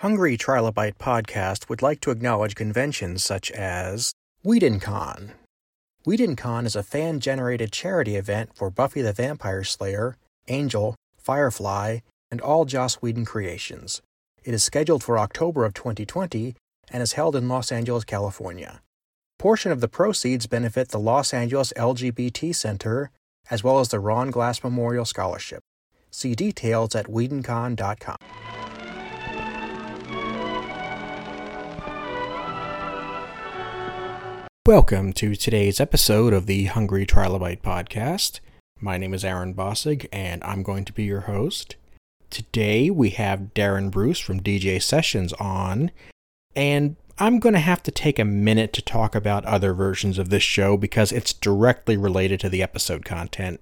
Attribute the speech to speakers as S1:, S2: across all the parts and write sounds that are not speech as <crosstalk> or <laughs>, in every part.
S1: Hungry Trilobite Podcast would like to acknowledge conventions such as WhedonCon. WhedonCon is a fan generated charity event for Buffy the Vampire Slayer, Angel, Firefly, and all Joss Whedon creations. It is scheduled for October of 2020 and is held in Los Angeles, California. Portion of the proceeds benefit the Los Angeles LGBT Center as well as the Ron Glass Memorial Scholarship. See details at WhedonCon.com. Welcome to today's episode of the Hungry Trilobite Podcast. My name is Aaron Bossig, and I'm going to be your host. Today we have Darren Bruce from DJ Sessions on, and I'm going to have to take a minute to talk about other versions of this show because it's directly related to the episode content.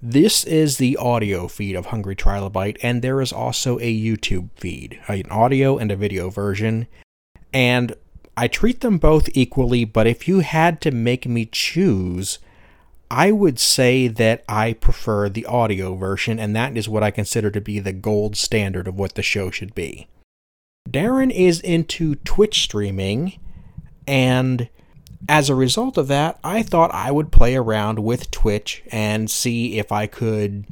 S1: This is the audio feed of Hungry Trilobite, and there is also a YouTube feed, an audio and a video version. And I treat them both equally, but if you had to make me choose, I would say that I prefer the audio version, and that is what I consider to be the gold standard of what the show should be. Darren is into Twitch streaming, and as a result of that, I thought I would play around with Twitch and see if I could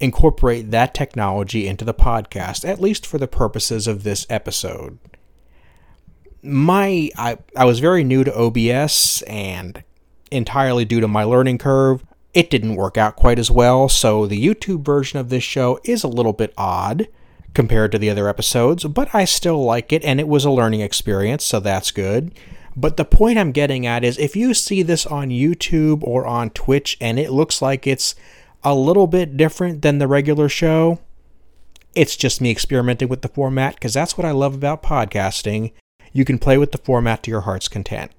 S1: incorporate that technology into the podcast, at least for the purposes of this episode my I, I was very new to OBS and entirely due to my learning curve, it didn't work out quite as well, so the YouTube version of this show is a little bit odd compared to the other episodes, but I still like it and it was a learning experience, so that's good. But the point I'm getting at is if you see this on YouTube or on Twitch and it looks like it's a little bit different than the regular show, it's just me experimenting with the format because that's what I love about podcasting you can play with the format to your heart's content.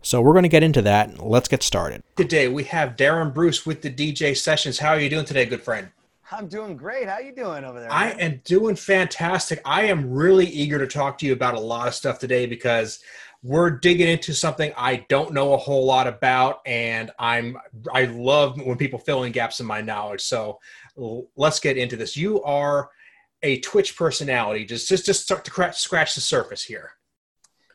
S1: So we're going to get into that. Let's get started. Today we have Darren Bruce with the DJ Sessions. How are you doing today, good friend?
S2: I'm doing great. How are you doing over there?
S1: I am doing fantastic. I am really eager to talk to you about a lot of stuff today because we're digging into something I don't know a whole lot about, and I'm I love when people fill in gaps in my knowledge. So let's get into this. You are a Twitch personality. Just just just start to scratch the surface here.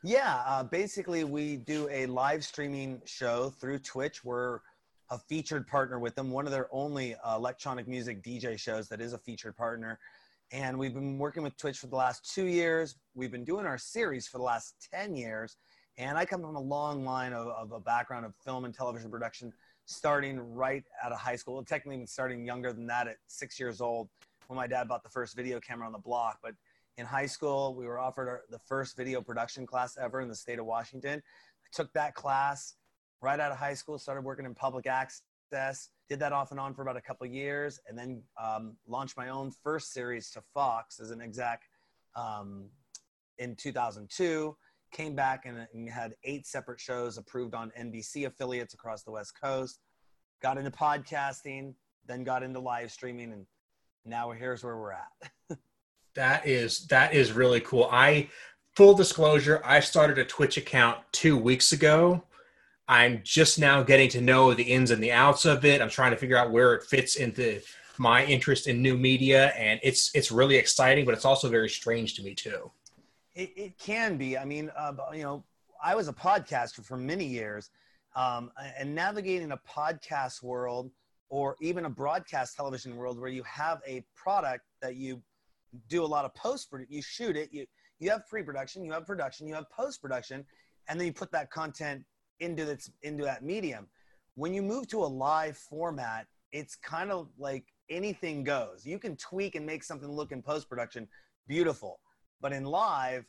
S2: Yeah, uh, basically, we do a live streaming show through Twitch. We're a featured partner with them, one of their only uh, electronic music DJ shows that is a featured partner. And we've been working with Twitch for the last two years. We've been doing our series for the last 10 years. And I come from a long line of, of a background of film and television production, starting right out of high school, technically even starting younger than that at six years old when my dad bought the first video camera on the block. But in high school. We were offered our, the first video production class ever in the state of Washington. I took that class right out of high school, started working in public access, did that off and on for about a couple years, and then um, launched my own first series to Fox as an exec um, in 2002. Came back and, and had eight separate shows approved on NBC affiliates across the West Coast. Got into podcasting, then got into live streaming, and now here's where we're at. <laughs>
S1: That is that is really cool. I full disclosure, I started a Twitch account two weeks ago. I'm just now getting to know the ins and the outs of it. I'm trying to figure out where it fits into my interest in new media, and it's it's really exciting, but it's also very strange to me too.
S2: It, it can be. I mean, uh, you know, I was a podcaster for many years, um, and navigating a podcast world or even a broadcast television world where you have a product that you do a lot of post you shoot it you you have pre-production you have production you have post-production and then you put that content into that into that medium. When you move to a live format it's kind of like anything goes. You can tweak and make something look in post-production beautiful but in live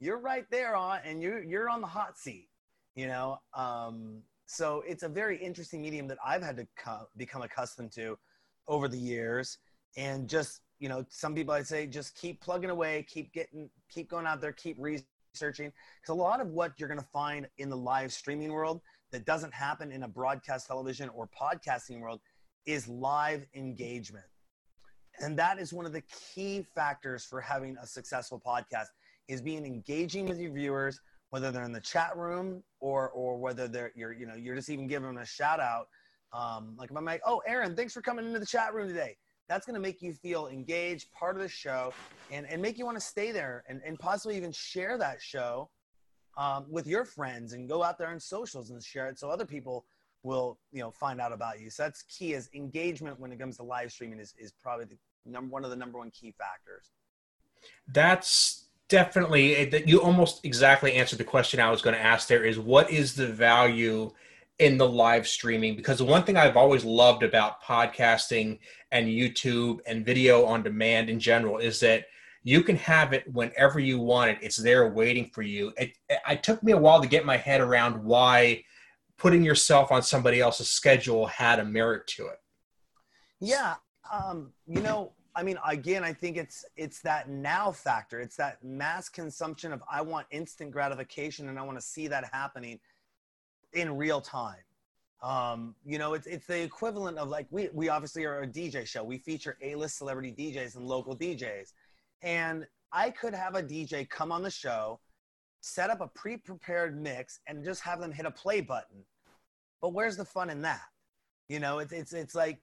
S2: you're right there on and you're you're on the hot seat you know? Um, so it's a very interesting medium that i've had to co- become accustomed to over the years and just you know, some people I'd say just keep plugging away, keep getting, keep going out there, keep researching. Because a lot of what you're going to find in the live streaming world that doesn't happen in a broadcast television or podcasting world is live engagement. And that is one of the key factors for having a successful podcast is being engaging with your viewers, whether they're in the chat room or or whether they're you're you know you're just even giving them a shout out. Um, like if I'm like, oh Aaron, thanks for coming into the chat room today that's going to make you feel engaged, part of the show, and, and make you want to stay there and, and possibly even share that show um, with your friends and go out there on socials and share it so other people will you know find out about you. So that's key is engagement when it comes to live streaming is, is probably the number one of the number one key factors.
S1: That's definitely that you almost exactly answered the question I was going to ask there is what is the value in the live streaming because the one thing I've always loved about podcasting and YouTube and video on demand in general is that you can have it whenever you want it. It's there waiting for you. It, it, took me a while to get my head around why putting yourself on somebody else's schedule had a merit to it.
S2: Yeah, um, you know, I mean, again, I think it's it's that now factor. It's that mass consumption of I want instant gratification and I want to see that happening in real time. Um, you know, it's it's the equivalent of like we we obviously are a DJ show. We feature A-list celebrity DJs and local DJs. And I could have a DJ come on the show, set up a pre-prepared mix and just have them hit a play button. But where's the fun in that? You know, it's it's it's like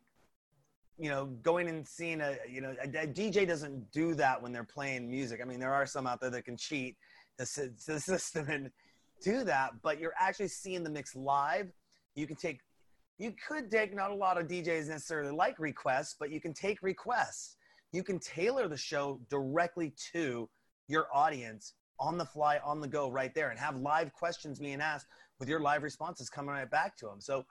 S2: you know, going and seeing a, you know, a, a, DJ doesn't do that when they're playing music. I mean, there are some out there that can cheat the, the <laughs> system and do that, but you're actually seeing the mix live. You can take, you could take, not a lot of DJs necessarily like requests, but you can take requests. You can tailor the show directly to your audience on the fly, on the go, right there, and have live questions being asked with your live responses coming right back to them. So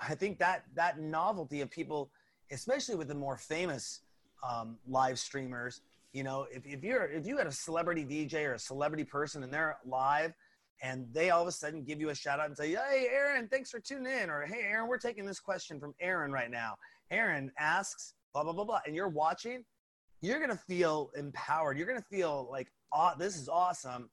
S2: I think that that novelty of people – especially with the more famous um, live streamers. You know, if, if you're if you had a celebrity DJ or a celebrity person and they're live and they all of a sudden give you a shout out and say, Hey Aaron, thanks for tuning in, or Hey Aaron, we're taking this question from Aaron right now. Aaron asks, blah, blah, blah, blah, and you're watching, you're gonna feel empowered. You're gonna feel like, oh, this is awesome.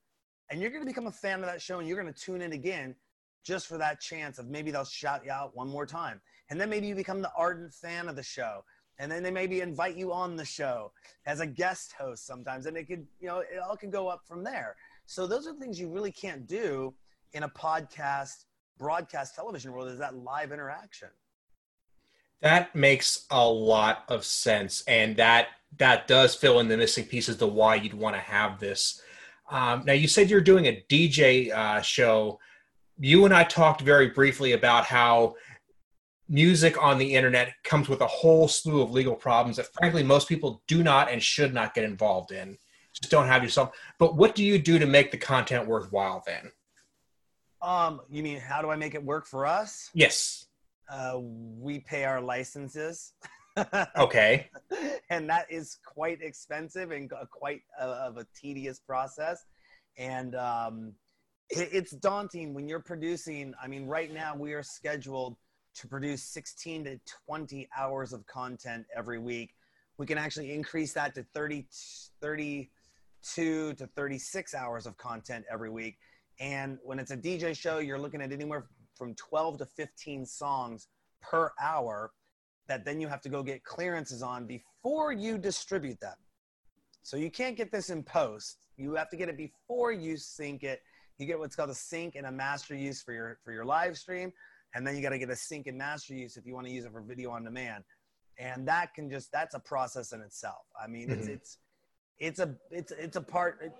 S2: And you're gonna become a fan of that show and you're gonna tune in again just for that chance of maybe they'll shout you out one more time. And then maybe you become the ardent fan of the show. And then they maybe invite you on the show as a guest host sometimes. And it could, you know, it all can go up from there. So those are things you really can't do in a podcast, broadcast television world is that live interaction.
S1: That makes a lot of sense. And that that does fill in the missing pieces to why you'd want to have this. Um, now, you said you're doing a DJ uh, show you and I talked very briefly about how music on the internet comes with a whole slew of legal problems that frankly most people do not and should not get involved in just don't have yourself. But what do you do to make the content worthwhile then?
S2: Um you mean how do i make it work for us?
S1: Yes.
S2: Uh we pay our licenses. <laughs>
S1: Okay.
S2: And that is quite expensive and quite a, of a tedious process. And um it's daunting when you're producing. I mean, right now we are scheduled to produce 16 to 20 hours of content every week. We can actually increase that to 30, 30, 32 to 36 hours of content every week. And when it's a DJ show, you're looking at anywhere from 12 to 15 songs per hour that then you have to go get clearances on before you distribute them. So you can't get this in post. You have to get it before you sync it you get what's called a sync and a master use for your for your live stream and then you got to get a sync and master use if you want to use it for video on demand and that can just that's a process in itself i mean mm-hmm. it's it's it's a it's it's a part it,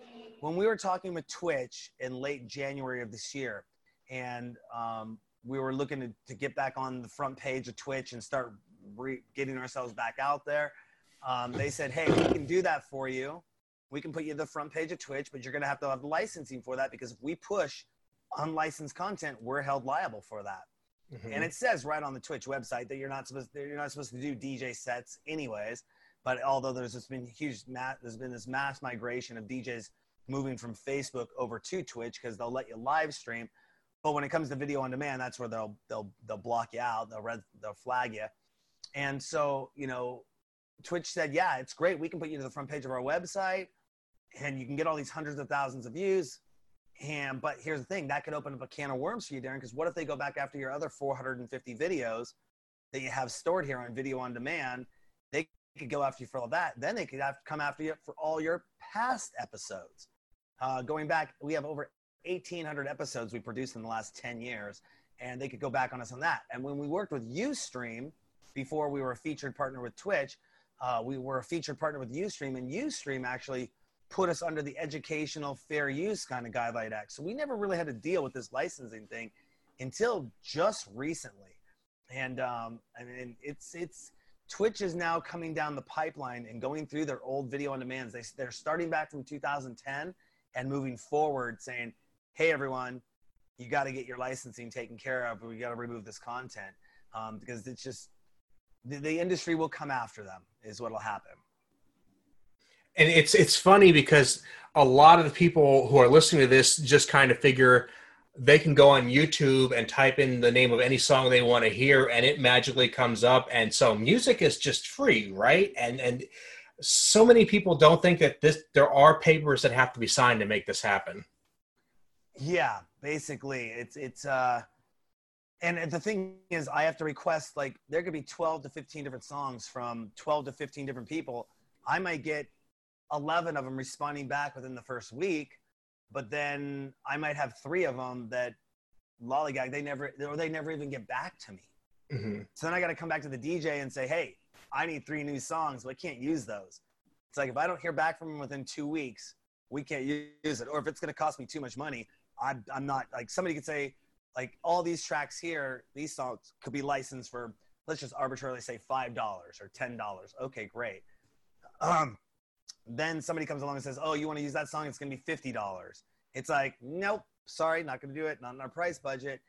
S2: when we were talking with twitch in late january of this year and um, we were looking to, to get back on the front page of twitch and start re- getting ourselves back out there um, they said hey we can do that for you we can put you the front page of Twitch, but you're going to have to have licensing for that because if we push unlicensed content, we're held liable for that. Mm-hmm. And it says right on the Twitch website that you're not supposed you're not supposed to do DJ sets anyways. But although there's just been huge, there's been this mass migration of DJs moving from Facebook over to Twitch because they'll let you live stream. But when it comes to video on demand, that's where they'll they'll they'll block you out. They'll red, they'll flag you. And so you know, Twitch said, yeah, it's great. We can put you to the front page of our website and you can get all these hundreds of thousands of views. And but here's the thing that could open up a can of worms for you, Darren. Because what if they go back after your other 450 videos that you have stored here on video on demand? They could go after you for all that. Then they could have to come after you for all your past episodes. Uh, going back, we have over 1,800 episodes we produced in the last 10 years, and they could go back on us on that. And when we worked with UStream before we were a featured partner with Twitch, uh, we were a featured partner with Ustream, and Ustream actually put us under the educational fair use kind of guideline act. So we never really had to deal with this licensing thing until just recently. And um, mean, it's it's Twitch is now coming down the pipeline and going through their old video on demands. They, they're starting back from 2010 and moving forward, saying, "Hey, everyone, you got to get your licensing taken care of. We got to remove this content um, because it's just the, the industry will come after them. Is what'll happen."
S1: And it's it's funny because a lot of the people who are listening to this just kind of figure they can go on YouTube and type in the name of any song they want to hear, and it magically comes up. And so music is just free, right? And and so many people don't think that this there are papers that have to be signed to make this happen.
S2: Yeah, basically, it's it's uh, and the thing is, I have to request like there could be twelve to fifteen different songs from twelve to fifteen different people. I might get eleven of them responding back within the first week but then I might have three of them that lollygag they never or they never even get back to me. Mm-hmm. So then I got to come back to the DJ and say, hey, I need three new songs, but I can't use those. It's like if I don't hear back from them within two weeks, we can't use it. Or if it's going to cost me too much money, I'm, I'm not like somebody could say, like all these tracks here, these songs could be licensed for, let's just arbitrarily say $5 or $10. Okay, great. Um, then somebody comes along and says, "Oh, you want to use that song? It's going to be fifty dollars." It's like, nope, sorry, not going to do it. Not in our price budget.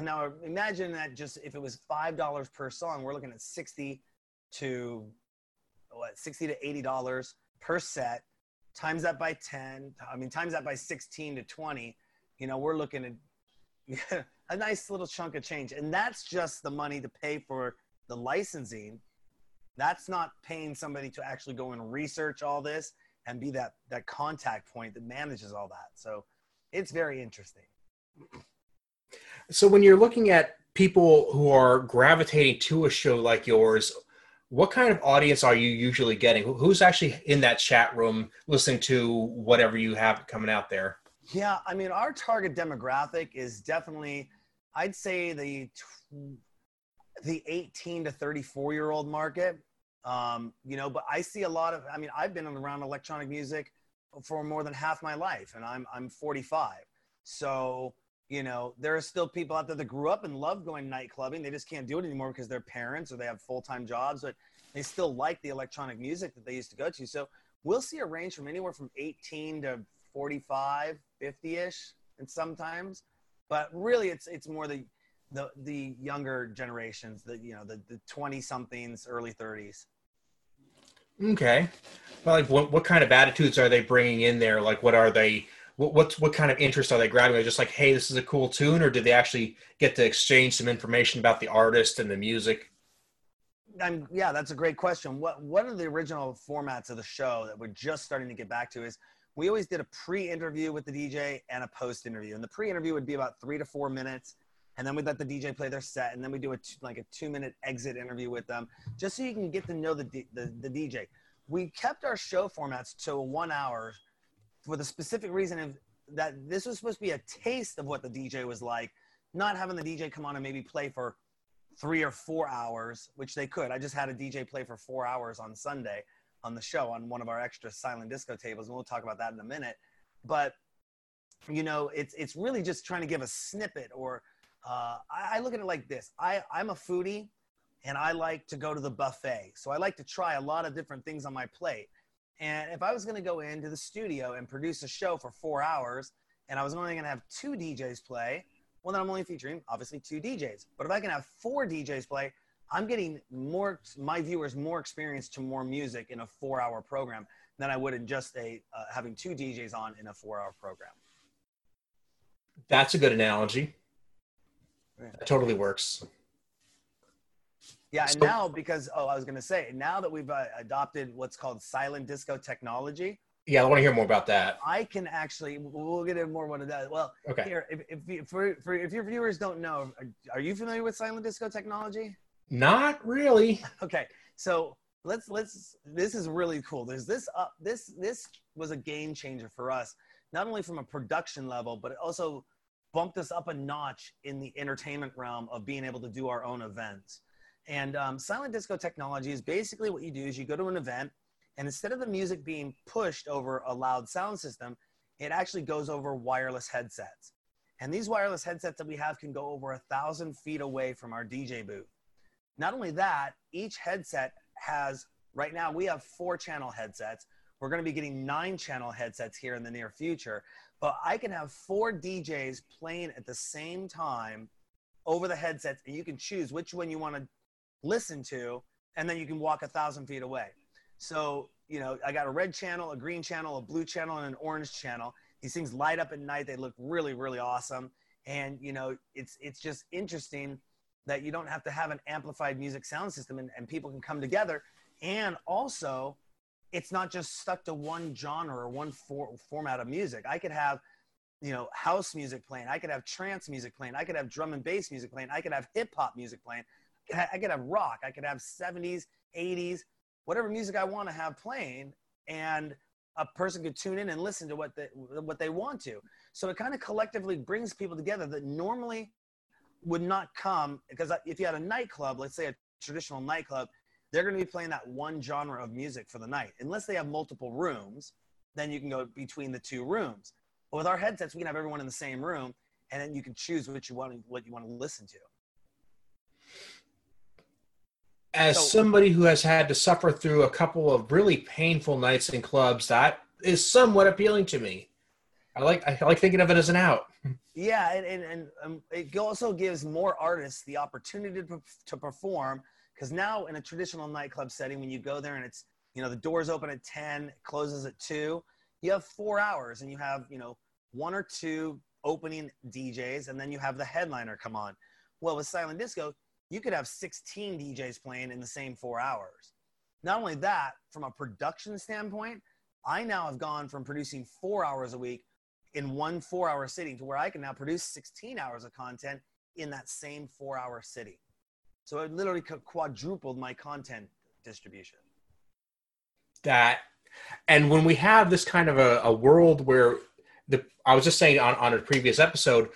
S2: Now imagine that just if it was five dollars per song, we're looking at sixty to what sixty to eighty dollars per set. Times that by ten. I mean, times that by sixteen to twenty. You know, we're looking at <laughs> a nice little chunk of change, and that's just the money to pay for the licensing that's not paying somebody to actually go and research all this and be that that contact point that manages all that. So it's very interesting.
S1: So when you're looking at people who are gravitating to a show like yours, what kind of audience are you usually getting? Who's actually in that chat room listening to whatever you have coming out there?
S2: Yeah, I mean, our target demographic is definitely, I'd say the the 18 to 34 year old market. Um, you know, but I see a lot of, I mean, I've been around electronic music for more than half my life and I'm, I'm 45. So, you know, there are still people out there that grew up and love going night clubbing. They just can't do it anymore because they're parents or they have full-time jobs, but they still like the electronic music that they used to go to. So we'll see a range from anywhere from 18 to 45, 50 ish and sometimes, but really it's, it's more the, the the younger generations, the you know the the twenty somethings, early thirties.
S1: Okay, well, like what what kind of attitudes are they bringing in there? Like, what are they? What what what kind of interest are they grabbing? Are they just like, hey, this is a cool tune, or did they actually get to exchange some information about the artist and the music?
S2: I'm, yeah, that's a great question. What one of the original formats of the show that we're just starting to get back to is we always did a pre-interview with the DJ and a post-interview, and the pre-interview would be about three to four minutes and then we let the DJ play their set, and then we do a t- like a two minute exit interview with them, just so you can get to know the, D- the the DJ. We kept our show formats to one hour for the specific reason of that this was supposed to be a taste of what the DJ was like, not having the DJ come on and maybe play for three or four hours, which they could. I just had a DJ play for four hours on Sunday on the show on one of our extra silent disco tables, and we'll talk about that in a minute. But you know, it's it's really just trying to give a snippet or uh, I, I look at it like this I, I'm a foodie and I like to go to the buffet. So I like to try a lot of different things on my plate. And if I was going to go into the studio and produce a show for four hours and I was only going to have two DJs play, well, then I'm only featuring obviously two DJs. But if I can have four DJs play, I'm getting more, my viewers more experience to more music in a four hour program than I would in just a, uh, having two DJs on in a four hour program.
S1: That's a good analogy. That totally works.
S2: Yeah, and so, now because oh, I was going to say now that we've uh, adopted what's called silent disco technology.
S1: Yeah, I want to hear more about that.
S2: I can actually we'll get into more what it does. Well, okay. Here, if if, for, for, if your viewers don't know, are you familiar with silent disco technology?
S1: Not really. <laughs>
S2: Okay, so let's let's. This is really cool. There's this up. Uh, this this was a game changer for us, not only from a production level, but also bumped us up a notch in the entertainment realm of being able to do our own events. And um, silent disco technology is basically what you do is you go to an event, and instead of the music being pushed over a loud sound system, it actually goes over wireless headsets. And these wireless headsets that we have can go over a thousand feet away from our DJ booth. Not only that, each headset has, right now, we have four channel headsets. We're going to be getting nine channel headsets here in the near future. But I can have four DJs playing at the same time over the headsets, and you can choose which one you want to listen to, and then you can walk a thousand feet away. So, you know, I got a red channel, a green channel, a blue channel, and an orange channel. These things light up at night. They look really, really awesome. And, you know, it's, it's just interesting that you don't have to have an amplified music sound system and, and people can come together. And also, it's not just stuck to one genre or one for, format of music. I could have, you know, house music playing. I could have trance music playing. I could have drum and bass music playing. I could have hip hop music playing. I could have rock. I could have 70s, 80s, whatever music I want to have playing. And a person could tune in and listen to what they, what they want to. So it kind of collectively brings people together that normally would not come because if you had a nightclub, let's say a traditional nightclub, they're going to be playing that one genre of music for the night. Unless they have multiple rooms, then you can go between the two rooms. But with our headsets, we can have everyone in the same room, and then you can choose what you want to, what you want to listen to.
S1: As so, somebody who has had to suffer through a couple of really painful nights in clubs, that is somewhat appealing to me. I like I like thinking of it as an out.
S2: Yeah, and and, and um, it also gives more artists the opportunity to, to perform because now in a traditional nightclub setting, when you go there and it's you know the doors open at ten, closes at two, you have four hours and you have you know one or two opening DJs and then you have the headliner come on. Well, with silent disco, you could have 16 DJs playing in the same four hours. Not only that, from a production standpoint, I now have gone from producing four hours a week in one four hour sitting to where I can now produce 16 hours of content in that same four hour sitting. So it literally quadrupled my content distribution.
S1: That, and when we have this kind of a, a world where the, I was just saying on, on a previous episode,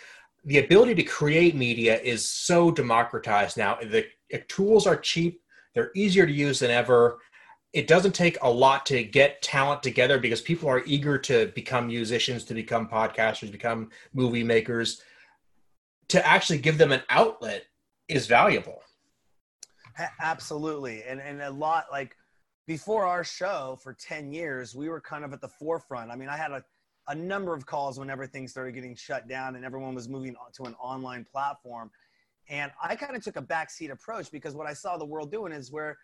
S1: the ability to create media is so democratized now. The tools are cheap, they're easier to use than ever it doesn't take a lot to get talent together because people are eager to become musicians, to become podcasters, become movie makers. To actually give them an outlet is valuable.
S2: Absolutely. And and a lot like before our show for 10 years, we were kind of at the forefront. I mean, I had a, a number of calls when everything started getting shut down and everyone was moving to an online platform. And I kind of took a backseat approach because what I saw the world doing is where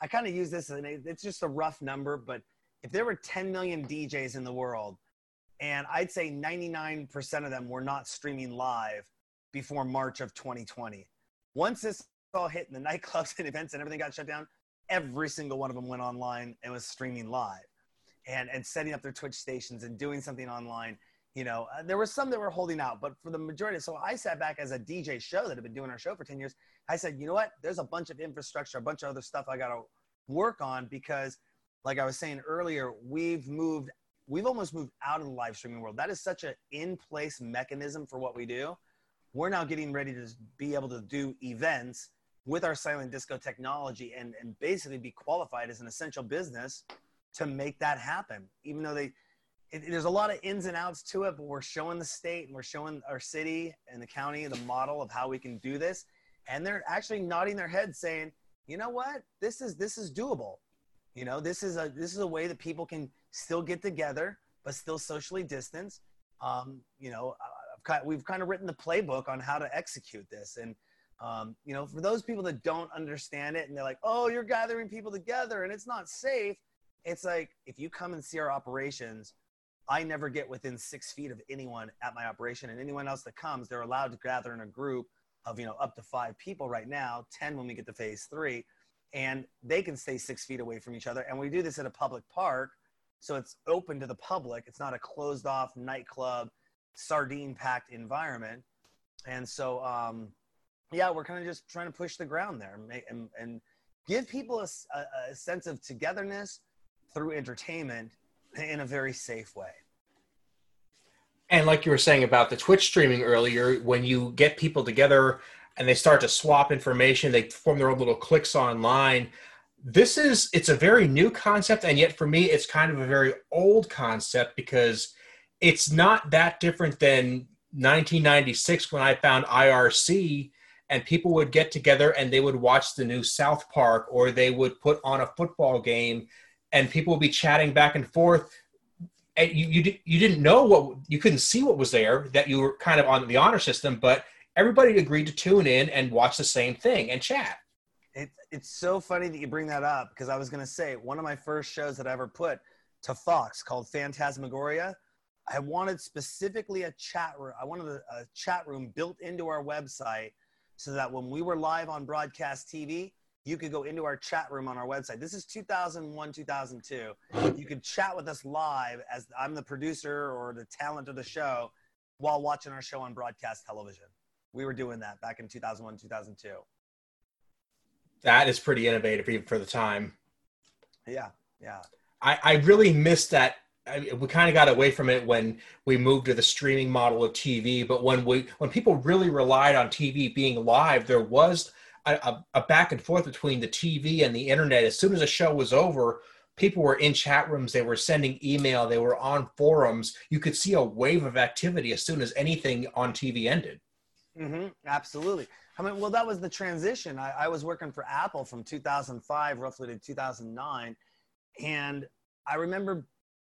S2: I kind of use this and it's just a rough number, but if there were 10 million DJs in the world, and I'd say 99% of them were not streaming live before March of 2020. Once this all hit and the <laughs> nightclubs and events and everything got shut down, every single one of them went online and was streaming live and, and setting up their Twitch stations and doing something online. You know, uh, there were some that were holding out, but for the majority, so I sat back as a DJ show that had been doing our show for 10 years I said, you know what? There's a bunch of infrastructure, a bunch of other stuff I got to work on because, like I was saying earlier, we've moved, we've almost moved out of the live streaming world. That is such an in place mechanism for what we do. We're now getting ready to be able to do events with our silent disco technology and, and basically be qualified as an essential business to make that happen. Even though they, it, there's a lot of ins and outs to it, but we're showing the state and we're showing our city and the county the model of how we can do this. And they're actually nodding their heads saying you know what? This is this is doable. You know this is a this is a way that people can still get together but still socially distance. Um, you know kind, we've kind of written the playbook on how to execute this. And um, you know for those people that don't understand it and they're like oh you're gathering people together and it's not safe it's like if you come and see our operations i never get within six feet of anyone at my operation and anyone else that comes they're allowed to gather in a group of you know up to five people right now 10 when we get to phase three and they can stay six feet away from each other. And we do this at a public park so it's open to the public. It's not a closed off nightclub sardine packed environment. And so um, yeah we're kind of just trying to push the ground there and, and, give people a, a, a sense of togetherness through entertainment in a very safe way
S1: and like you were saying about the Twitch streaming earlier, when you get people together, and they start to swap information. They form their own little cliques online. This is it's a very new concept, and yet for me, it's kind of a very old concept because it's not that different than 1996 when I found IRC and people would get together and they would watch the new South Park or they would put on a football game and people would be chatting back and forth. And you you, you didn't know what you couldn't see what was there that you were kind of on the honor system but everybody agreed to tune in and watch the same thing and chat.
S2: It, it's so funny that you bring that up because i was going to say one of my first shows that i ever put to fox called phantasmagoria i wanted specifically a chat room i wanted a, a chat room built into our website so that when we were live on broadcast tv you could go into our chat room on our website. This is 2001, 2002. You could chat with us live as I'm the producer or the talent of the show while watching our show on broadcast television. We were doing that back in 2001, 2002.
S1: That is pretty innovative even for the time.
S2: Yeah, yeah.
S1: I, I really missed that. I, we kind of got away from it when we moved to the streaming model of TV. But when we when people really relied on TV being live, there was a, a, back and forth between the TV and the internet. As soon as a show was over, people were in chat rooms, they were sending email, they were on forums. You could see a wave of activity as soon as anything on TV ended.
S2: Mm-hmm, absolutely. I mean, well, that was the transition. I, I was working for Apple from 2005 roughly to 2009. And I remember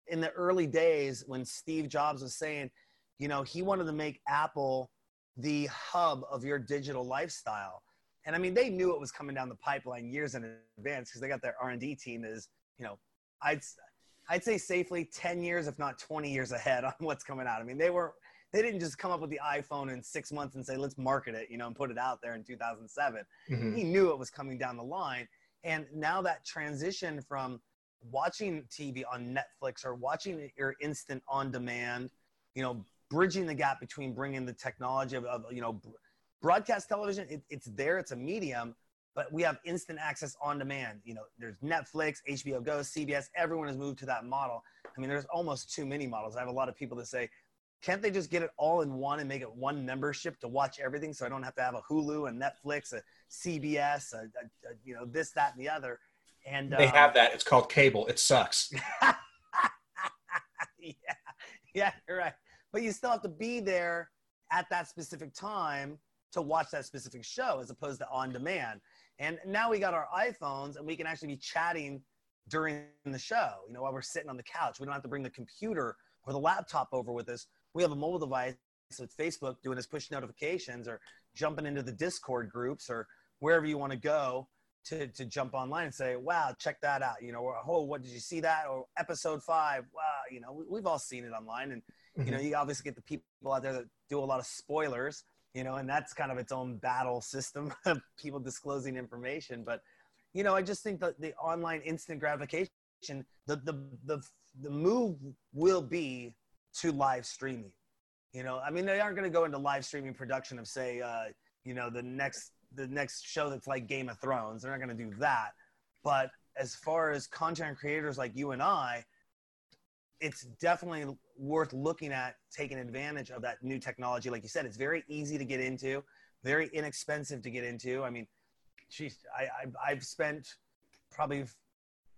S2: in the early days when Steve Jobs was saying, you know, he wanted to make Apple the hub of your digital lifestyle and I mean, they knew it was coming down the pipeline years in advance because they got their R&D team is, you know, I'd, I'd say safely 10 years, if not 20 years ahead on what's coming out. I mean, they were, they didn't just come up with the iPhone in six months and say, let's market it, you know, and put it out there in 2007. Mm-hmm. He knew it was coming down the line. And now that transition from watching TV on Netflix or watching your instant on demand, you know, bridging the gap between bringing the technology of, of you know, broadcast television it, it's there it's a medium but we have instant access on demand. You know there's netflix hbo go cbs everyone has moved to that model. I mean there's almost too many models. I have a lot of people that say can't they just get it all in one and make it one membership to watch everything so i don't have to have a hulu and netflix a cbs a, a, a you know this that and the other and
S1: they um, have that it's called cable it sucks <laughs>
S2: yeah yeah you're right but you still have to be there at that specific time to watch that specific show as opposed to on demand. And now we got our iPhones and we can actually be chatting during the show, you know, while we're sitting on the couch. We don't have to bring the computer or the laptop over with us. We have a mobile device with Facebook doing his push notifications or jumping into the Discord groups or wherever you want to go to, to jump online and say, wow, check that out. You know, or, oh, what did you see that? Or episode five, wow, you know, we, have all seen it online. And, mm-hmm. you know, mm-hmm. you obviously get the people out there that do a lot of spoilers you know, and that's kind of its own battle system <laughs> of people disclosing information. But, you know, I just think that the online instant gratification, the, the, the, the move will be to live streaming. You know, I mean, they aren't going to go into live streaming production of, say, uh, you know, the next the next show that's like Game of Thrones. They're not going to do that. But as far as content creators like you and I, it's definitely worth looking at taking advantage of that new technology. Like you said, it's very easy to get into, very inexpensive to get into. I mean, geez, I, I've spent probably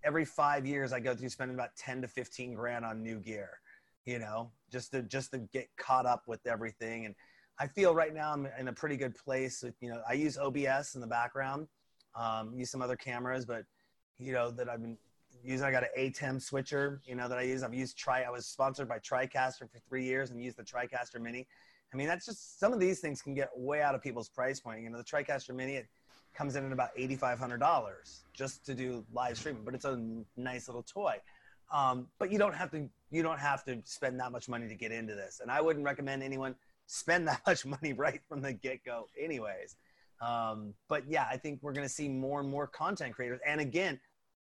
S2: every five years I go through spending about 10 to 15 grand on new gear, you know, just to, just to get caught up with everything. And I feel right now I'm in a pretty good place. With, you know, I use OBS in the background, um, use some other cameras, but you know, that I've been using I got an ATEM switcher, you know, that I use. I've used Tri. I was sponsored by TriCaster for three years and used the TriCaster Mini. I mean, that's just some of these things can get way out of people's price point. You know, the TriCaster Mini it comes in at about eighty five hundred dollars just to do live streaming, but it's a nice little toy. Um, but you don't have to you don't have to spend that much money to get into this, and I wouldn't recommend anyone spend that much money right from the get go, anyways. Um, but yeah, I think we're going to see more and more content creators, and again,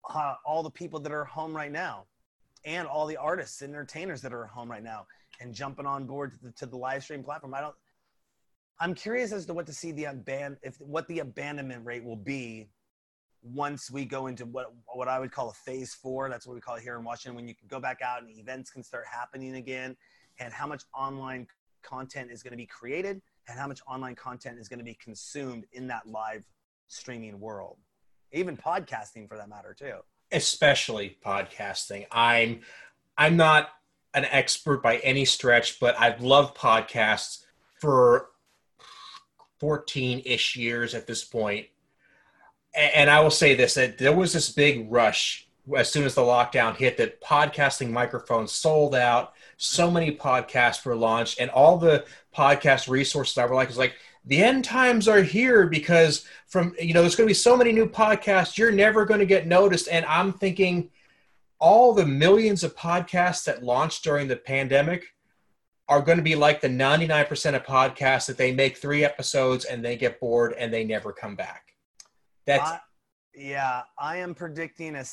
S2: uh, all the people that are home right now and all the artists and entertainers that are home right now and jumping on board to the, to the live stream platform. I don't, I'm curious as to what to see the aban- if what the abandonment rate will be once we go into what what I would call a phase four. That's what we call it here in Washington. When you can go back out and events can start happening again, and how much online content is going to be created and how much online content is going to be consumed in that live streaming world. Even podcasting for that matter too.
S1: Especially podcasting. I'm i'm not an expert by any stretch but i've loved podcasts for 14-ish years at this point. And i will say this that there was this big rush as soon as the lockdown hit that podcasting microphones sold out so many podcasts were launched and all the podcast resources i were like is like the end times are here because from you know there's going to be so many new podcasts you're never going to get noticed. And i'm thinking all the millions of podcasts that launched during the pandemic are going to be like the 99% of podcasts that they make three episodes and they get bored and they never come back. That's
S2: I, yeah i am predicting a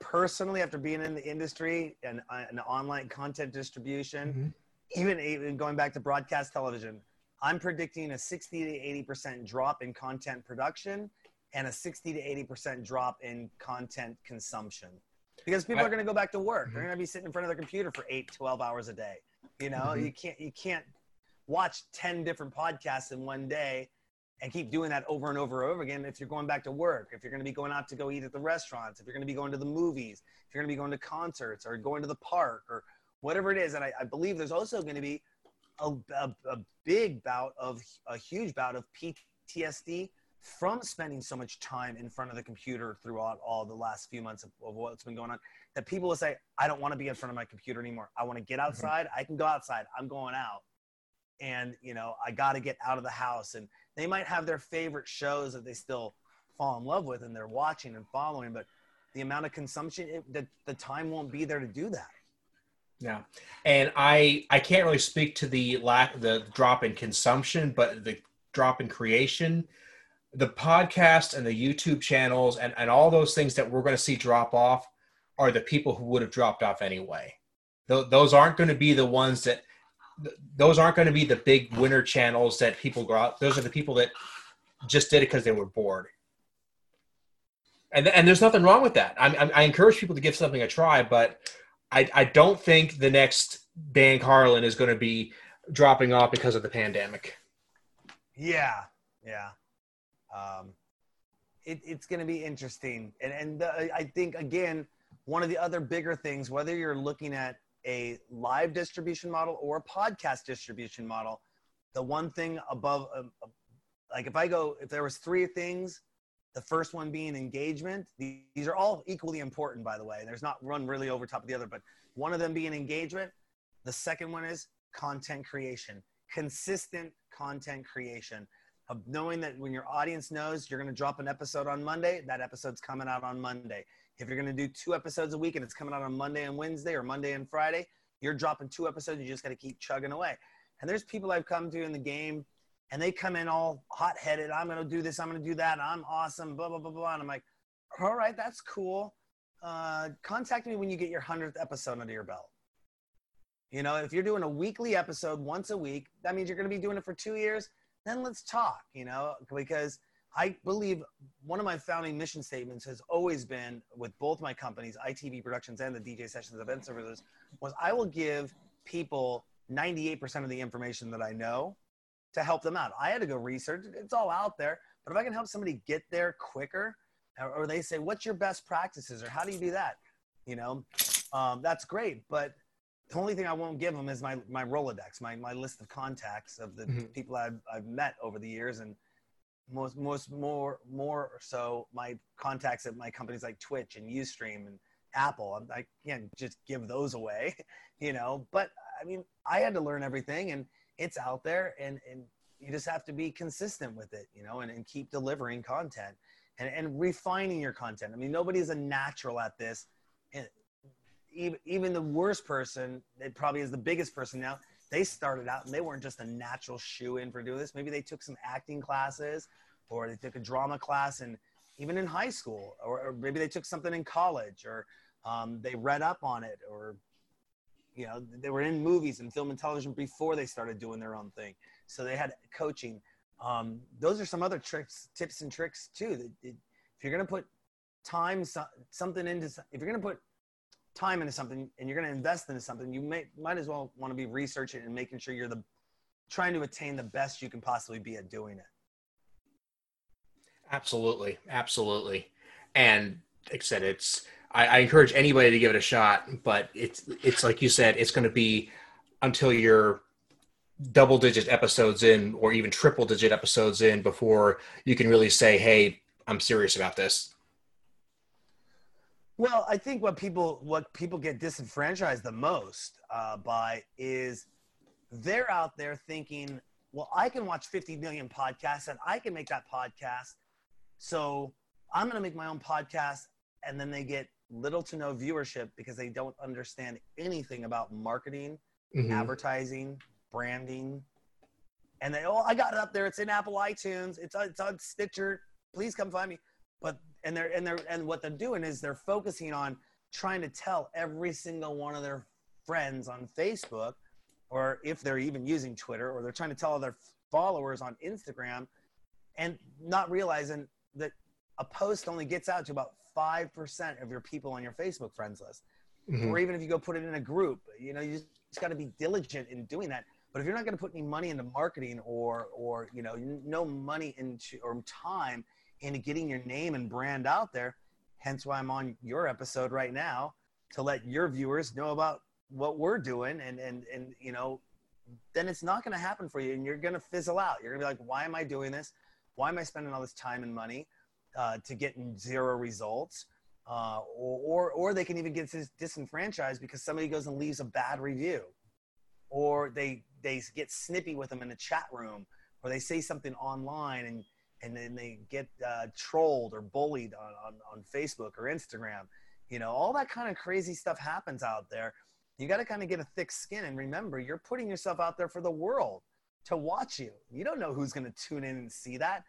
S2: personally after being in the industry and, and online content distribution mm-hmm. even, even going back to broadcast television I'm predicting a 60 to 80% drop in content production and a 60 to 80% drop in content consumption because people I, are going to go back to work. Mm-hmm. They're going to be sitting in front of their computer for eight, 12 hours a day. You know, mm-hmm. you can't, you can't watch 10 different podcasts in one day and keep doing that over and over and over again if you're going back to work, if you're going to be going out to go eat at the restaurants, if you're going to be going to the movies, if you're going to be going to concerts or going to the park or whatever it is. And I, I believe there's also going to be a, a, a big bout of a huge bout of PTSD from spending so much time in front of the computer throughout all the last few months of, of what's been going on that people will say i don't want to be in front of my computer anymore i want to get mm-hmm. outside mm-hmm. i can go outside i'm going out and you know i got to get out of the house. And they might have their favorite shows that they still fall in love with and they're watching and following but the amount of consumption it, the, the time won't be there to do that.
S1: Yeah, and I I can't really speak to the lack the drop in consumption, but the drop in creation, the podcast and the YouTube channels and and all those things that we're going to see drop off are the people who would have dropped off anyway. Th- those aren't going to be the ones that those aren't going to be the big winner channels that people go out. Those are the people that just did it because they were bored. And, and there's nothing wrong with that. I, I, I encourage people to give something a try, but I, I don't think the next Dan Carlin is going to be dropping off because of the pandemic.
S2: Yeah, yeah. Um, it, it's going to be interesting, and and the, I think again one of the other bigger things, whether you're looking at a live distribution model or a podcast distribution model, the one thing above, uh, like if I go, if there was three things the first one being engagement. These are all equally important, by the way. There's not one really over top of the other, but one of them being engagement. The second one is content creation, consistent content creation of knowing that when your audience knows you're going to drop an episode on Monday, that episode's coming out on Monday. If you're going to do two episodes a week and it's coming out on Monday and Wednesday or Monday and Friday, you're dropping two episodes. You just got to keep chugging away. And there's people I've come to in the game and they come in all hot headed. I'm going to do this. I'm going to do that. I'm awesome. Blah, blah, blah, blah. And I'm like, all right, that's cool. Uh, contact me when you get your 100th episode under your belt. You know, if you're doing a weekly episode once a week, that means you're going to be doing it for two years. Then let's talk, you know, because I believe one of my founding mission statements has always been with both my companies, ITV Productions and the DJ Sessions Event Services, was I will give people 98% of the information that I know to help them out. I had to go research. It's all out there. But if I can help somebody get there quicker, or, they say, "What's your best practices?" or "How do you do that?" You know, um, that's great. But the only thing I won't give them is my my Rolodex, my my list of contacts of the mm-hmm. people I've I've met over the years, and most most more more so my contacts at my companies like Twitch and UStream and Apple. I can't just give those away, <laughs> you know. But I mean, I had to learn everything and it's out there and, and you just have to be consistent with it, you know, and, and keep delivering content and, and refining your content. I mean, nobody's a natural at this. And even, even the worst person, it probably is the biggest person now, they started out and they weren't just a natural shoe in for doing this. Maybe they took some acting classes or they took a drama class and even in high school, or, or maybe they took something in college or um, they read up on it or you know they were in movies and film and television before they started doing their own thing so they had coaching um, those are some other tricks tips and tricks too if you're going to put time something into if you're going to put time into something and you're going to invest into something you may might as well want to be researching and making sure you're the trying to attain the best you can possibly be at doing it.
S1: Absolutely, absolutely, and like I said, it's I, I encourage anybody to give it a shot, but it's it's like you said, it's going to be until you're double digit episodes in or even triple digit episodes in before you can really say hey i'm serious about this
S2: well i think what people what people get disenfranchised the most uh, by is they're out there thinking well i can watch 50 million podcasts and i can make that podcast so i'm going to make my own podcast and then they get little to no viewership because they don't understand anything about marketing mm-hmm. advertising branding. And they, oh, I got it up there. It's in Apple iTunes. It's on, it's on Stitcher. Please come find me. But and they're and they're and what they're doing is they're focusing on trying to tell every single one of their friends on Facebook, or if they're even using Twitter, or they're trying to tell their followers on Instagram, and not realizing that a post only gets out to about five percent of your people on your Facebook friends list. Mm-hmm. Or even if you go put it in a group, you know, you just, just got to be diligent in doing that. But if you're not going to put any money into marketing or or you know no money into or time into getting your name and brand out there, hence why I'm on your episode right now to let your viewers know about what we're doing and and and you know then it's not going to happen for you and you're going to fizzle out. You're going to be like, why am I doing this? Why am I spending all this time and money uh, to get zero results? Uh, or, or, or they can even get disenfranchised because somebody goes and leaves a bad review or they they get snippy with them in the chat room, or they say something online and and then they get uh, trolled or bullied on, on, on Facebook or Instagram. You know, all that kind of crazy stuff happens out there. You got to kind of get a thick skin and remember, you're putting yourself out there for the world to watch you. You don't know who's going to tune in and see that.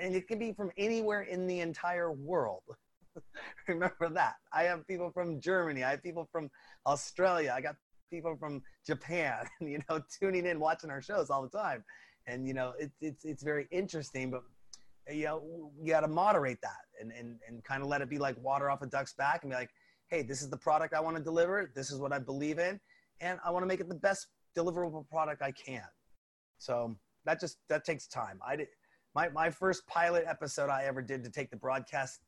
S2: And it can be from anywhere in the entire world. <laughs> remember that. I have people from Germany. I have people from Australia. I got people from Japan, <laughs> you know, tuning in, watching our shows all the time. And, you know, it, it's, it's very interesting, but, you know, you got to moderate that and, and, and kind of let it be like water off a duck's back and be like, hey, this is the product I want to deliver. This is what I believe in. And I want to make it the best deliverable product I can. So that just, that takes time. I did, my, my first pilot episode I ever did to take the broadcast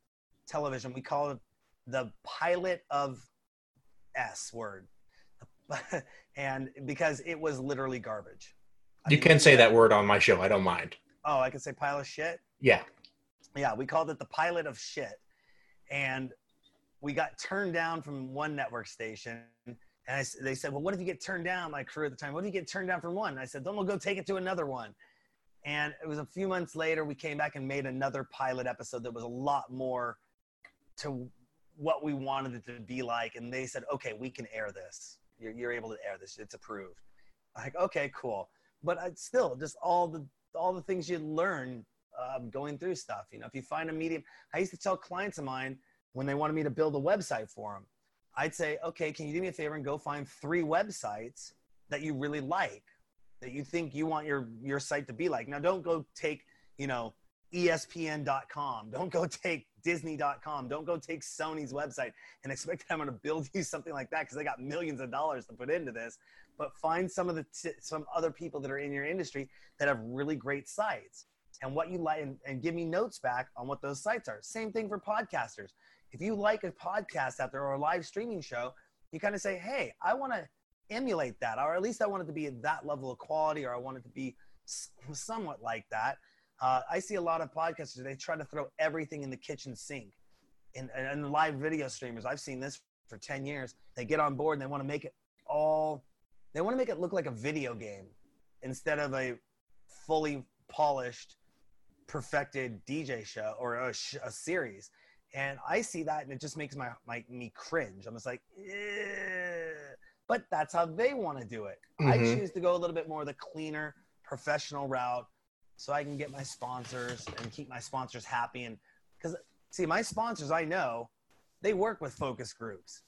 S2: television, we call it the pilot of S word <laughs> and because it was literally garbage.
S1: I you mean, can say that word on my show. I don't mind.
S2: Oh, I can say pile of shit.
S1: Yeah.
S2: Yeah, we called it the pilot of shit, and we got turned down from one network station. And I, they said, "Well, what if you get turned down?" My crew at the time, "What if you get turned down from one?" And I said, "Then we'll go take it to another one." And it was a few months later, we came back and made another pilot episode that was a lot more to what we wanted it to be like. And they said, "Okay, we can air this." You're, you're able to air this. It's approved. Like, okay, cool. But I, still, just all the all the things you learn uh, going through stuff. You know, if you find a medium, I used to tell clients of mine when they wanted me to build a website for them, I'd say, okay, can you do me a favor and go find three websites that you really like, that you think you want your your site to be like. Now, don't go take you know ESPN.com. <laughs> Don't go take Disney.com. Don't go take Sony's website and expect that I'm going to build you something like that because they got millions of dollars to put into this. But find some of the t- some other people that are in your industry that have really great sites and what you like, and, and give me notes back on what those sites are. Same thing for podcasters. If you like a podcast out there or a live streaming show, you kind of say, "Hey, I want to emulate that, or at least I want it to be at that level of quality, or I want it to be somewhat like that." Uh, I see a lot of podcasters, they try to throw everything in the kitchen sink. And, and live video streamers, I've seen this for 10 years. They get on board and they want to make it all, they want to make it look like a video game instead of a fully polished, perfected DJ show or a, sh- a series. And I see that and it just makes my, my me cringe. I'm just like, but that's how they want to do it. Mm-hmm. I choose to go a little bit more the cleaner, professional route so I can get my sponsors and keep my sponsors happy. And because, see, my sponsors, I know they work with focus groups.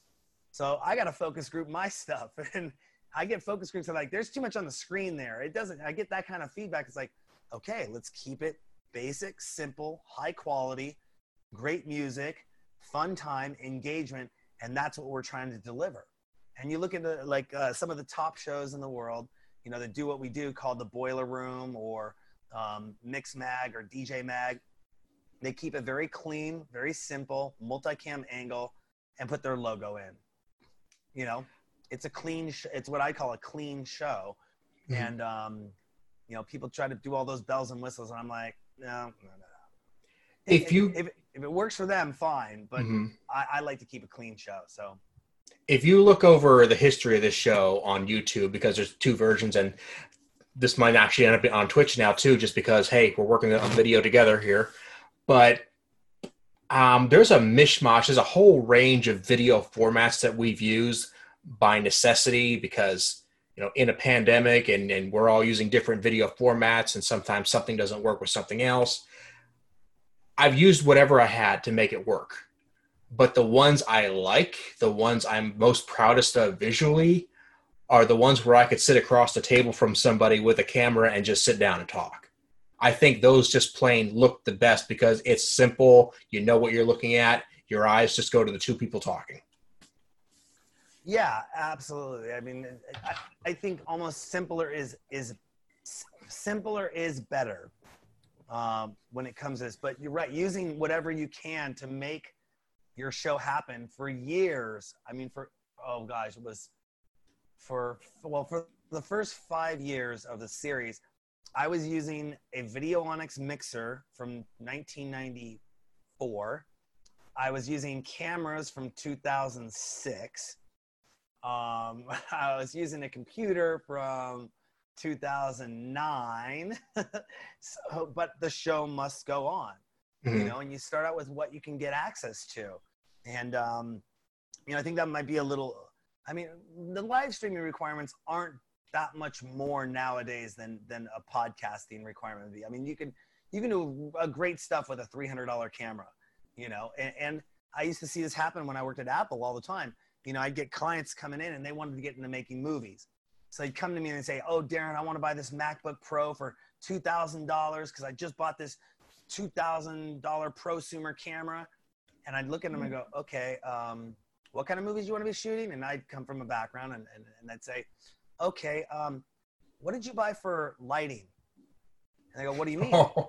S2: So I got to focus group my <laughs> stuff. And I get focus groups that like, there's too much on the screen there. It doesn't, I get that kind of feedback. It's like, okay, let's keep it basic, simple, high quality, great music, fun time, engagement. And that's what we're trying to deliver. And you look at the, like uh, some of the top shows in the world, you know, that do what we do called the Boiler Room or um, Mixmag or DJ Mag. They keep it very clean, very simple, multicam angle, and put their logo in. You know, it's a clean. Sh- it's what I call a clean show, mm-hmm. and um, you know, people try to do all those bells and whistles, and I'm like, no, no, no.
S1: If, if you
S2: if, if, it works for them, fine. But mm-hmm. I, I like to keep a clean show. So
S1: if you look over the history of this show on YouTube, because there's two versions, and this might actually end up on Twitch now too, just because hey, we're working on video together here. But um, there's a mishmash. There's a whole range of video formats that we've used by necessity because you know in a pandemic and, and we're all using different video formats and sometimes something doesn't work with something else i've used whatever i had to make it work. But the ones i like the ones i'm most proudest of visually are the ones where i could sit across the table from somebody with a camera and just sit down and talk. I think those just plain look the best because it's simple. You know what you're looking at. Your eyes just go to the two people talking
S2: yeah, absolutely. I mean, I, I think almost simpler is is simpler is better um, when it comes to this. But you're right, using whatever you can to make your show happen for years. I mean, for oh gosh, it was for well for the first five years of the series. I was using a Videonics mixer from 1994. I was using cameras from 2006 um, <laughs> I was using a computer from 2009, <laughs> so, but the show must go on, mm-hmm. you know, and you start out with what you can get access to. And, um, you know, I think that might be a little, I mean, the live streaming requirements aren't that much more nowadays than, than a podcasting requirement would be. I mean, you can, you can do a great stuff with a $300 camera, you know, and, and I used to see this happen when I worked at Apple all the time you know, I'd get clients coming in and they wanted to get into making movies. So they'd come to me and say, "Oh, Darren, I want to buy this MacBook Pro for two thousand dollars because I just bought this two thousand dollar prosumer camera." And I'd look at them and go, "Okay, um, what kind of movies do you want to be shooting?" And I'd come from a background and, and, and I'd say, "Okay, um, what did you buy for lighting?" And they go, "What do you mean?" <laughs> uh,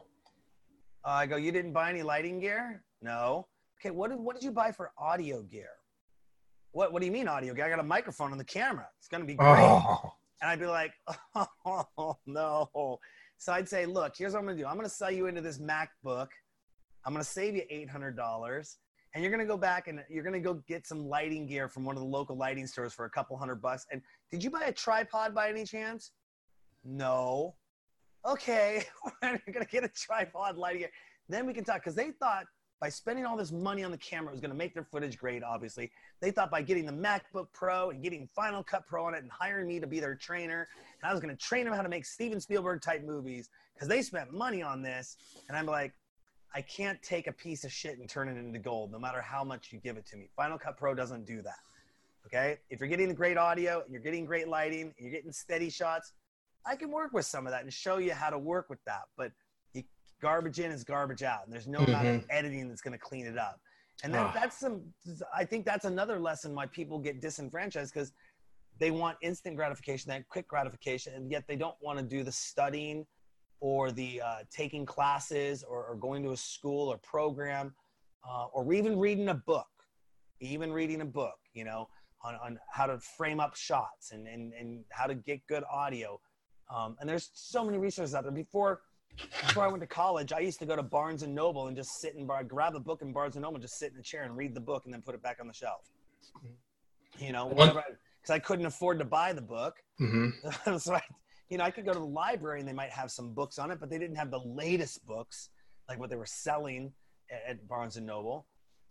S2: I go, "You didn't buy any lighting gear?" No. Okay, what did what did you buy for audio gear? What, what do you mean audio? guy? I got a microphone on the camera. It's going to be great. Oh. And I'd be like, <laughs> oh, no. So I'd say, look, here's what I'm going to do. I'm going to sell you into this MacBook. I'm going to save you $800. And you're going to go back and you're going to go get some lighting gear from one of the local lighting stores for a couple hundred bucks. And did you buy a tripod by any chance? No. Okay. <laughs> you're going to get a tripod lighting gear. Then we can talk because they thought by spending all this money on the camera, it was going to make their footage great, obviously. They thought by getting the MacBook Pro and getting Final Cut Pro on it and hiring me to be their trainer, and I was going to train them how to make Steven Spielberg type movies because they spent money on this. And I'm like, I can't take a piece of shit and turn it into gold, no matter how much you give it to me. Final Cut Pro doesn't do that. Okay? If you're getting great audio, and you're getting great lighting, and you're getting steady shots, I can work with some of that and show you how to work with that. But garbage in is garbage out, and there's no mm-hmm. amount of editing that's going to clean it up. And that, that's some. I think that's another lesson why people get disenfranchised because they want instant gratification, that quick gratification, and yet they don't want to do the studying or the uh, taking classes or, or, going to a school or program uh, or even reading a book, even reading a book, you know, on, on how to frame up shots and, and, and how to get good audio. Um, and there's so many resources out there. Before before I went to college, I used to go to Barnes and Noble and just sit and bar, grab a book in Barnes and Noble, just sit in a chair and read the book and then put it back on the shelf. You know, because I couldn't afford to buy the book. Mm-hmm. <laughs> so I, you know, I could go to the library and they might have some books on it, but they didn't have the latest books like what they were selling at, at Barnes and Noble.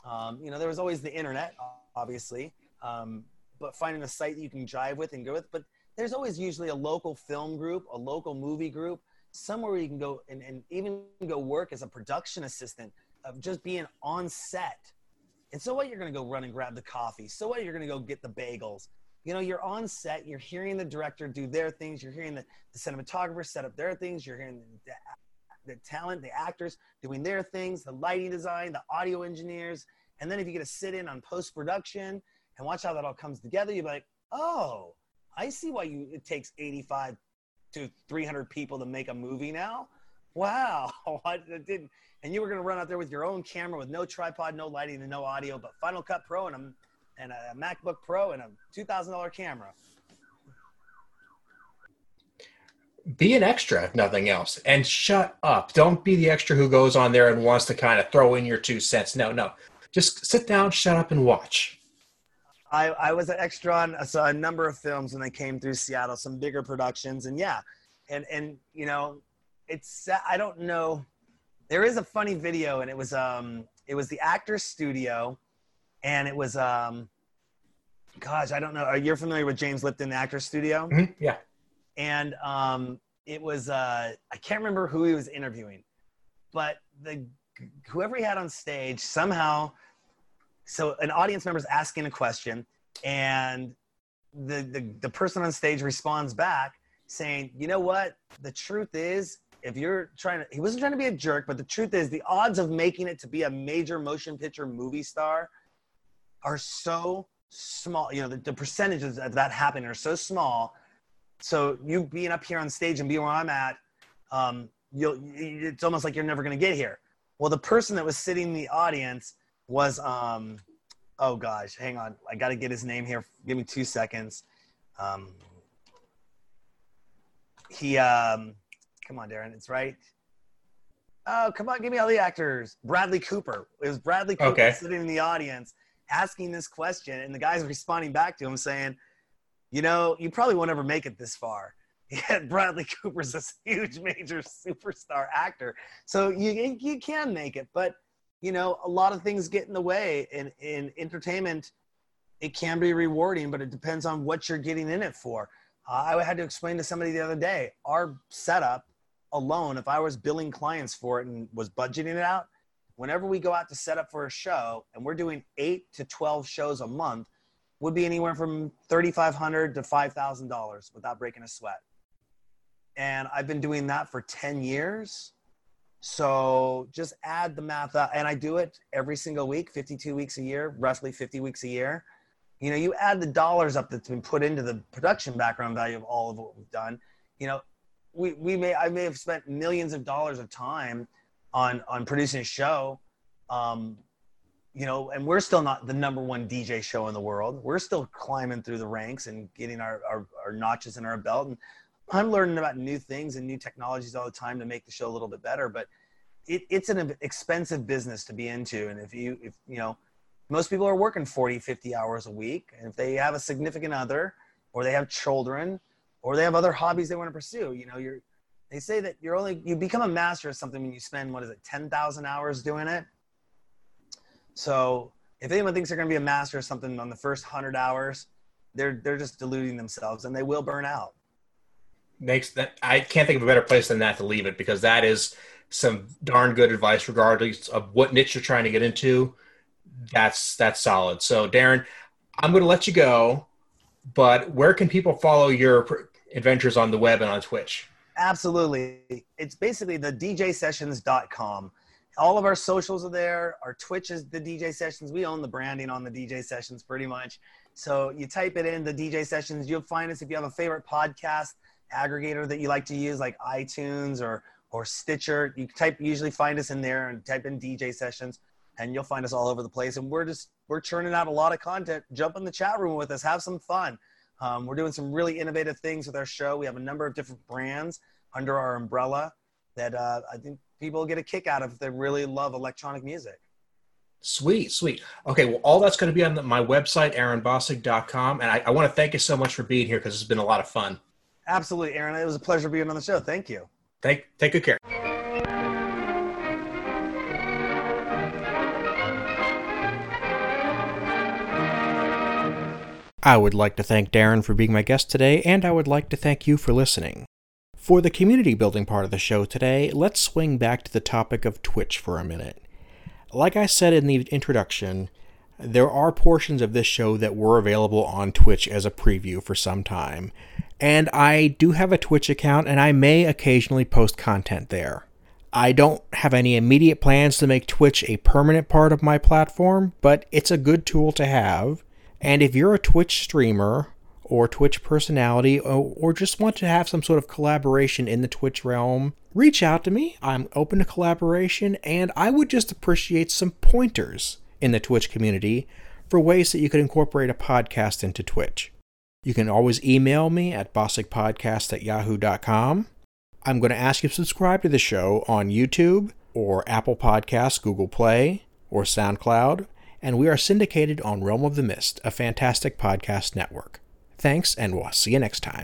S2: Um, you know, there was always the internet, obviously, um, but finding a site that you can drive with and go with. But there's always usually a local film group, a local movie group somewhere where you can go and, and even go work as a production assistant of just being on set. And so what you're to go run and grab the coffee. So what you're to go get the bagels. You know, you're on set, you're hearing the director do their things, you're hearing the, the cinematographer set up their things, you're hearing the, the talent, the actors doing their things, the lighting design, the audio engineers. And then if you get to sit in on post production and watch how that all comes together, you're like, oh, I see why you it takes 85 to 300 people to make a movie now. Wow, <laughs> I didn't. And you were going to run out there with your own camera with no tripod, no lighting, and no audio, but Final Cut Pro and a, and a MacBook Pro and a $2,000 camera.
S1: Be an extra, if nothing else, and shut up. Don't be the extra who goes on there and wants to kind of throw in your two cents. No, no. Just sit down, shut up, and watch.
S2: I, I was an extra on a, a number of films when they came through Seattle, some bigger productions, and yeah, and and you know, it's I don't know. There is a funny video, and it was um it was the Actors Studio, and it was um, gosh, I don't know. Are you familiar with James Lipton, the Actors Studio?
S1: Mm-hmm. Yeah.
S2: And um, it was uh, I can't remember who he was interviewing, but the whoever he had on stage somehow so an audience member is asking a question and the, the, the person on stage responds back saying, you know what? The truth is, if you're trying to, he wasn't trying to be a jerk, but the truth is, the odds of making it to be a major motion picture movie star are so small. You know, the, the percentages of that happening are so small. So you being up here on stage and being where I'm at, um, you'll, it's almost like you're never going to get here. Well, the person that was sitting in the audience was um oh gosh, hang on. I got to get his name here. Give me two seconds. Um, he, um, come on, Darren, it's right. Oh, come on, give me all the actors. Bradley Cooper. It was Bradley Cooper okay. sitting in the audience asking this question, and the guy's responding back to him saying, "You know, you probably won't ever make it this far." <laughs> Yet Bradley Cooper's a <laughs> huge, major superstar actor, so you you can make it, but you know, a lot of things get in the way. And in entertainment, it can be rewarding, but it depends on what you're getting in it for. Uh, I had to explain to somebody the other day our setup alone, if I was billing clients for it and was budgeting it out, whenever we go out to set up for a show and we're doing eight to 12 shows a month, would be anywhere from 3500 to $5,000 without breaking a sweat. And I've been doing that for 10 years so just add the math up. And I do it every single week, 52 weeks a year, roughly 50 weeks a year. You know, you add the dollars up that's been put into the production background value of all of what we've done. You know, we, we may, I may have spent millions of dollars of time on, on producing a show. Um, you know, and we're still not the number one DJ show in the world. We're still climbing through the ranks and getting our, our, our notches in our belt. And I'm learning about new things and new technologies all the time to make the show a little bit better. But it, it's an expensive business to be into. And if you, if you know, most people are working 40, 50 hours a week. And if they have a significant other or they have children or they have other hobbies they want to pursue, you know, you're, they say that you're only, you become a master of something when you spend, what is it, 10,000 hours doing it. So if anyone thinks they're going to be a master of something on the first hundred hours, they're, they're just deluding themselves and they will burn out
S1: makes that I can't think of a better place than that to leave it because that is some darn good advice regardless of what niche you're trying to get into. That's that's solid. So Darren, I'm going to let you go, but where can people follow your adventures on the web and on Twitch?
S2: Absolutely. It's basically the djsessions.com. All of our socials are there. Our Twitch is the DJ Sessions. We own the branding on the DJ Sessions pretty much. So you type it in the DJ Sessions, you'll find us if you have a favorite podcast aggregator that you like to use, like iTunes or or Stitcher. You type usually find us in there and type in DJ sessions, and you'll find us all over the place. And we're just we're churning out a lot of content. Jump in the chat room with us, have some fun. Um, we're doing some really innovative things with our show. We have a number of different brands under our umbrella that uh, I think people get a kick out of if they really love electronic music.
S1: Sweet, sweet. Okay, well, all that's going to be on the, my website, aaronbossig.com. And I, I want to thank you so much for being here because it's been a lot of fun.
S2: Absolutely, Aaron. It was a pleasure being on the show. Thank you.
S1: Take, take good care. I would like to thank Darren for being my guest today, and I would like to thank you for listening. For the community building part of the show today, let's swing back to the topic of Twitch for a minute. Like I said in the introduction, there are portions of this show that were available on Twitch as a preview for some time, and I do have a Twitch account and I may occasionally post content there. I don't have any immediate plans to make Twitch a permanent part of my platform, but it's a good tool to have. And if you're a Twitch streamer or Twitch personality or, just want to have some sort of collaboration in the Twitch realm, reach out to me. I'm open to collaboration and I would just appreciate some pointers in the Twitch community for ways that you could incorporate a podcast into Twitch. You can always email me at bossigpodcast at yahoo.com. I'm going to ask you to subscribe to the show on YouTube or Apple Podcasts, Google Play, or SoundCloud, and we are syndicated on Realm of the Mist, a fantastic podcast network. Thanks, and we'll see you next time.